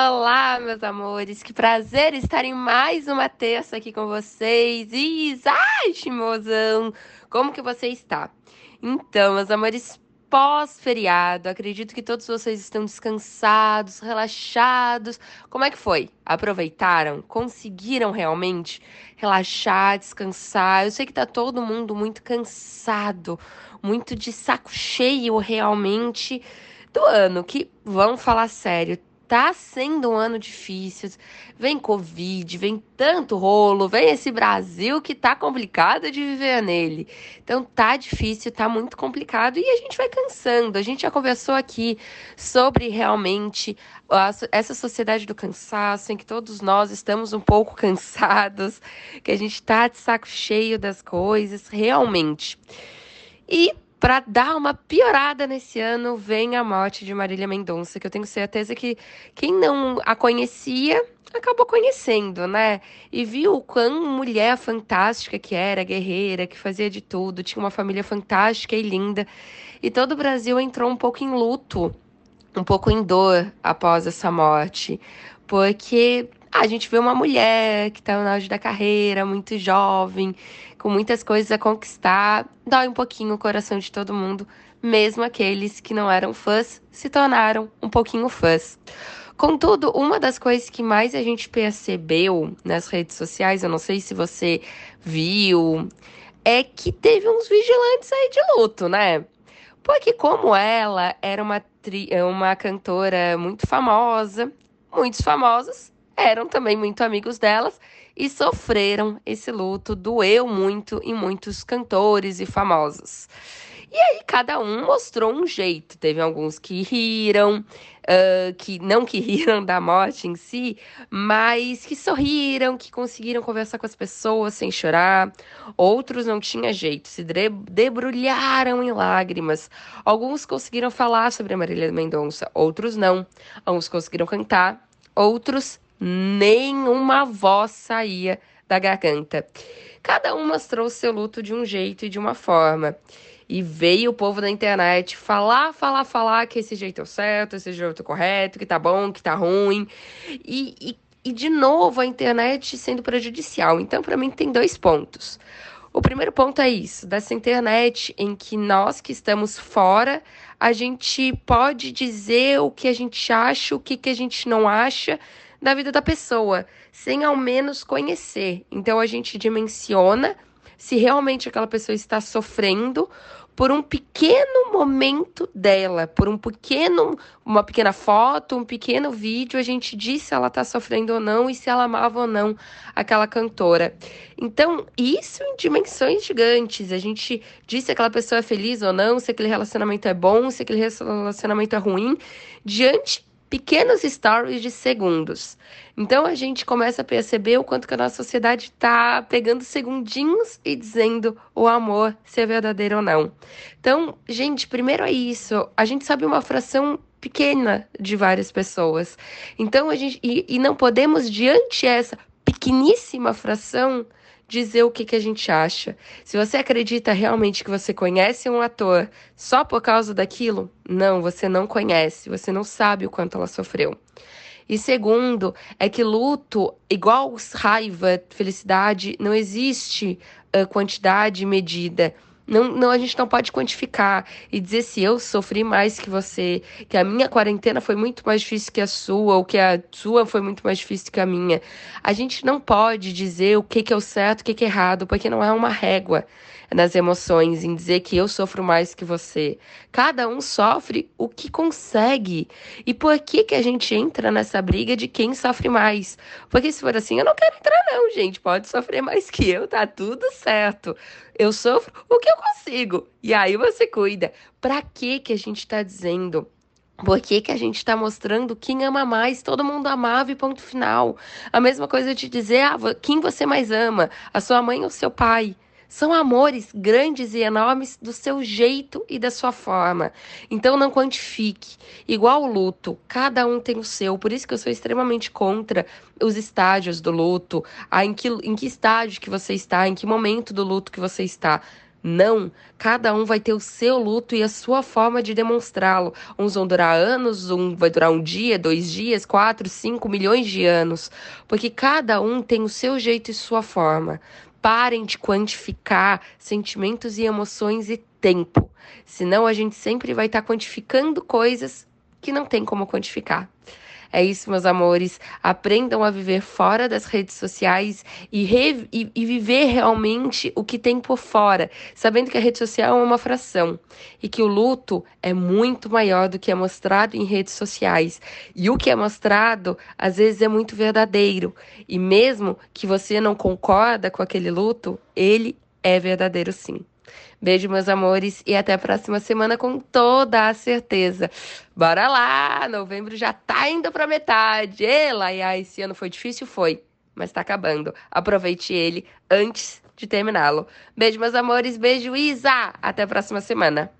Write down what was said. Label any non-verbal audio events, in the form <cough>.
Olá, meus amores, que prazer estar em mais uma terça aqui com vocês. E, ai, mozão, como que você está? Então, meus amores, pós-feriado, acredito que todos vocês estão descansados, relaxados. Como é que foi? Aproveitaram? Conseguiram realmente relaxar, descansar? Eu sei que tá todo mundo muito cansado, muito de saco cheio realmente do ano, que vamos falar sério, tá sendo um ano difícil. Vem Covid, vem tanto rolo, vem esse Brasil que tá complicado de viver nele. Então tá difícil, tá muito complicado e a gente vai cansando. A gente já conversou aqui sobre realmente essa sociedade do cansaço, em que todos nós estamos um pouco <laughs> cansados, que a gente tá de saco cheio das coisas, realmente. E para dar uma piorada nesse ano, vem a morte de Marília Mendonça, que eu tenho certeza que quem não a conhecia acabou conhecendo, né? E viu o quão mulher fantástica que era, guerreira, que fazia de tudo, tinha uma família fantástica e linda. E todo o Brasil entrou um pouco em luto, um pouco em dor após essa morte, porque a gente vê uma mulher que está no auge da carreira, muito jovem, com muitas coisas a conquistar, dói um pouquinho o coração de todo mundo, mesmo aqueles que não eram fãs se tornaram um pouquinho fãs. Contudo, uma das coisas que mais a gente percebeu nas redes sociais, eu não sei se você viu, é que teve uns vigilantes aí de luto, né? Porque como ela era uma, tri... uma cantora muito famosa, muitos famosos eram também muito amigos delas e sofreram esse luto, doeu muito em muitos cantores e famosos. E aí cada um mostrou um jeito. Teve alguns que riram, uh, que não que <laughs> riram da morte em si, mas que sorriram, que conseguiram conversar com as pessoas sem chorar. Outros não tinha jeito, se debrulharam em lágrimas. Alguns conseguiram falar sobre a Marília Mendonça, outros não. Alguns conseguiram cantar, outros nenhuma voz saía da garganta. Cada um mostrou o seu luto de um jeito e de uma forma. E veio o povo da internet falar, falar, falar que esse jeito é o certo, esse jeito é o correto, que tá bom, que tá ruim. E, e, e de novo a internet sendo prejudicial. Então, para mim, tem dois pontos. O primeiro ponto é isso, dessa internet em que nós que estamos fora, a gente pode dizer o que a gente acha, o que, que a gente não acha, da vida da pessoa, sem ao menos conhecer. Então a gente dimensiona se realmente aquela pessoa está sofrendo por um pequeno momento dela, por um pequeno, uma pequena foto, um pequeno vídeo, a gente diz se ela está sofrendo ou não e se ela amava ou não aquela cantora. Então, isso em dimensões gigantes. A gente diz se aquela pessoa é feliz ou não, se aquele relacionamento é bom, se aquele relacionamento é ruim, diante pequenos stories de segundos. Então a gente começa a perceber o quanto que a nossa sociedade está pegando segundinhos e dizendo o amor se é verdadeiro ou não. Então, gente, primeiro é isso. A gente sabe uma fração pequena de várias pessoas. Então a gente e, e não podemos diante essa pequeníssima fração dizer o que, que a gente acha. Se você acredita realmente que você conhece um ator só por causa daquilo, não, você não conhece, você não sabe o quanto ela sofreu. E segundo, é que luto, igual raiva, felicidade, não existe uh, quantidade medida. Não, não, a gente não pode quantificar e dizer se eu sofri mais que você, que a minha quarentena foi muito mais difícil que a sua, ou que a sua foi muito mais difícil que a minha. A gente não pode dizer o que, que é o certo, o que, que é errado, porque não é uma régua nas emoções, em dizer que eu sofro mais que você. Cada um sofre o que consegue. E por que, que a gente entra nessa briga de quem sofre mais? Porque se for assim, eu não quero entrar, não, gente. Pode sofrer mais que eu, tá tudo certo. Eu sofro o que eu consigo. E aí você cuida. Pra que, que a gente tá dizendo? Por que, que a gente está mostrando quem ama mais? Todo mundo amava e ponto final. A mesma coisa de dizer ah, quem você mais ama, a sua mãe ou seu pai. São amores grandes e enormes do seu jeito e da sua forma. Então não quantifique. Igual o luto, cada um tem o seu. Por isso que eu sou extremamente contra os estágios do luto, a em que, em que estágio que você está, em que momento do luto que você está. Não, cada um vai ter o seu luto e a sua forma de demonstrá-lo. Uns vão durar anos, um vai durar um dia, dois dias, quatro, cinco milhões de anos. Porque cada um tem o seu jeito e sua forma. Parem de quantificar sentimentos e emoções e tempo. Senão a gente sempre vai estar tá quantificando coisas que não tem como quantificar. É isso, meus amores. Aprendam a viver fora das redes sociais e, e, e, viver realmente o que tem por fora, sabendo que a rede social é uma fração e que o luto é muito maior do que é mostrado em redes sociais. E o que é mostrado, às vezes, é muito verdadeiro. E mesmo que você não concorda com aquele luto, ele é verdadeiro sim. Beijo, meus amores, e até a próxima semana com toda a certeza. Bora lá! Novembro já tá indo pra metade. Ê, Laia, esse ano foi difícil? Foi, mas tá acabando. Aproveite ele antes de terminá-lo. Beijo, meus amores. Beijo, Isa! Até a próxima semana.